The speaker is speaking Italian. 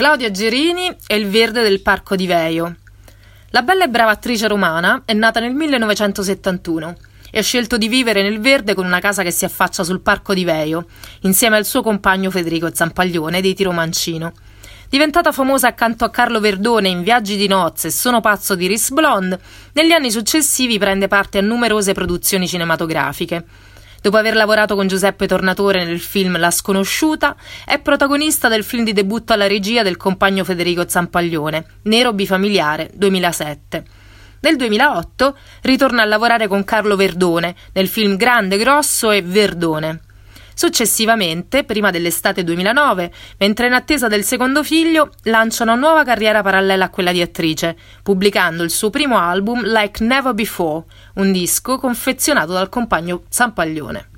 Claudia Gerini e il verde del Parco di Veio. La bella e brava attrice romana è nata nel 1971 e ha scelto di vivere nel verde con una casa che si affaccia sul Parco di Veio, insieme al suo compagno Federico Zampaglione dei Tiro Mancino. Diventata famosa accanto a Carlo Verdone in Viaggi di nozze e Sono pazzo di Iris Blonde, negli anni successivi prende parte a numerose produzioni cinematografiche. Dopo aver lavorato con Giuseppe Tornatore nel film La sconosciuta, è protagonista del film di debutto alla regia del compagno Federico Zampaglione, Nero bifamiliare 2007. Nel 2008 ritorna a lavorare con Carlo Verdone nel film Grande, Grosso e Verdone. Successivamente, prima dell'estate 2009, mentre in attesa del secondo figlio, lancia una nuova carriera parallela a quella di attrice, pubblicando il suo primo album Like Never Before, un disco confezionato dal compagno Zampaglione.